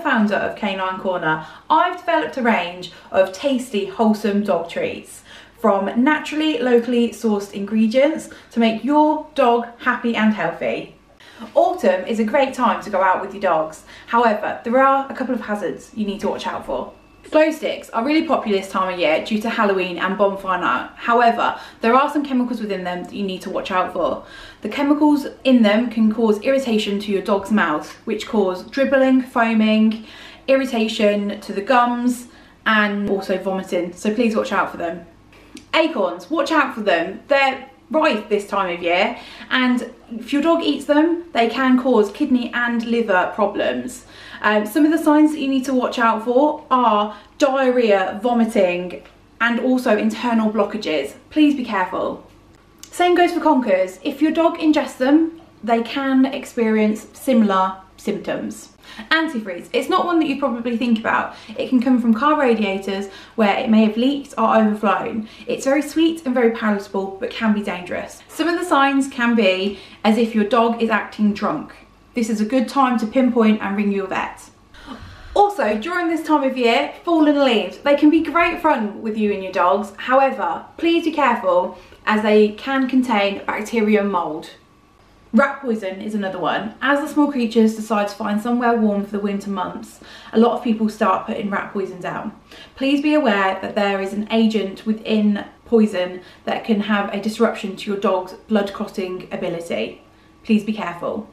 founder of Canine Corner, I've developed a range of tasty, wholesome dog treats from naturally, locally sourced ingredients to make your dog happy and healthy. Autumn is a great time to go out with your dogs. However, there are a couple of hazards you need to watch out for. Glow sticks are really popular this time of year due to Halloween and bonfire night. However, there are some chemicals within them that you need to watch out for. The chemicals in them can cause irritation to your dog's mouth, which cause dribbling, foaming, irritation to the gums, and also vomiting. So please watch out for them. Acorns, watch out for them. They're rife this time of year. And if your dog eats them they can cause kidney and liver problems. Um, some of the signs that you need to watch out for are diarrhea vomiting and also internal blockages. Please be careful. Same goes for conkers. If your dog ingests them they can experience similar symptoms Antifreeze, it's not one that you probably think about. It can come from car radiators where it may have leaked or overflown. It's very sweet and very palatable but can be dangerous. Some of the signs can be as if your dog is acting drunk. This is a good time to pinpoint and ring your vet. Also, during this time of year, fallen leaves, they can be great fun with you and your dogs. However, please be careful as they can contain bacteria and mould. Rat poison is another one. As the small creatures decide to find somewhere warm for the winter months, a lot of people start putting rat poison down. Please be aware that there is an agent within poison that can have a disruption to your dog's blood clotting ability. Please be careful.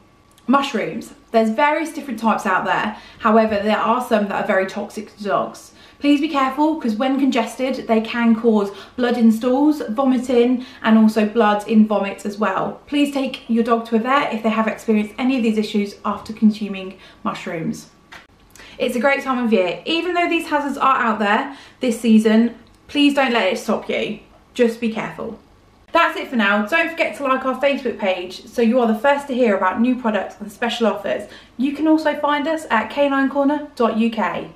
Mushrooms. There's various different types out there. However, there are some that are very toxic to dogs. Please be careful because when congested, they can cause blood in stools, vomiting, and also blood in vomit as well. Please take your dog to a vet if they have experienced any of these issues after consuming mushrooms. It's a great time of year. Even though these hazards are out there this season, please don't let it stop you. Just be careful. That's it for now. Don't forget to like our Facebook page so you are the first to hear about new products and special offers. You can also find us at caninecorner.uk.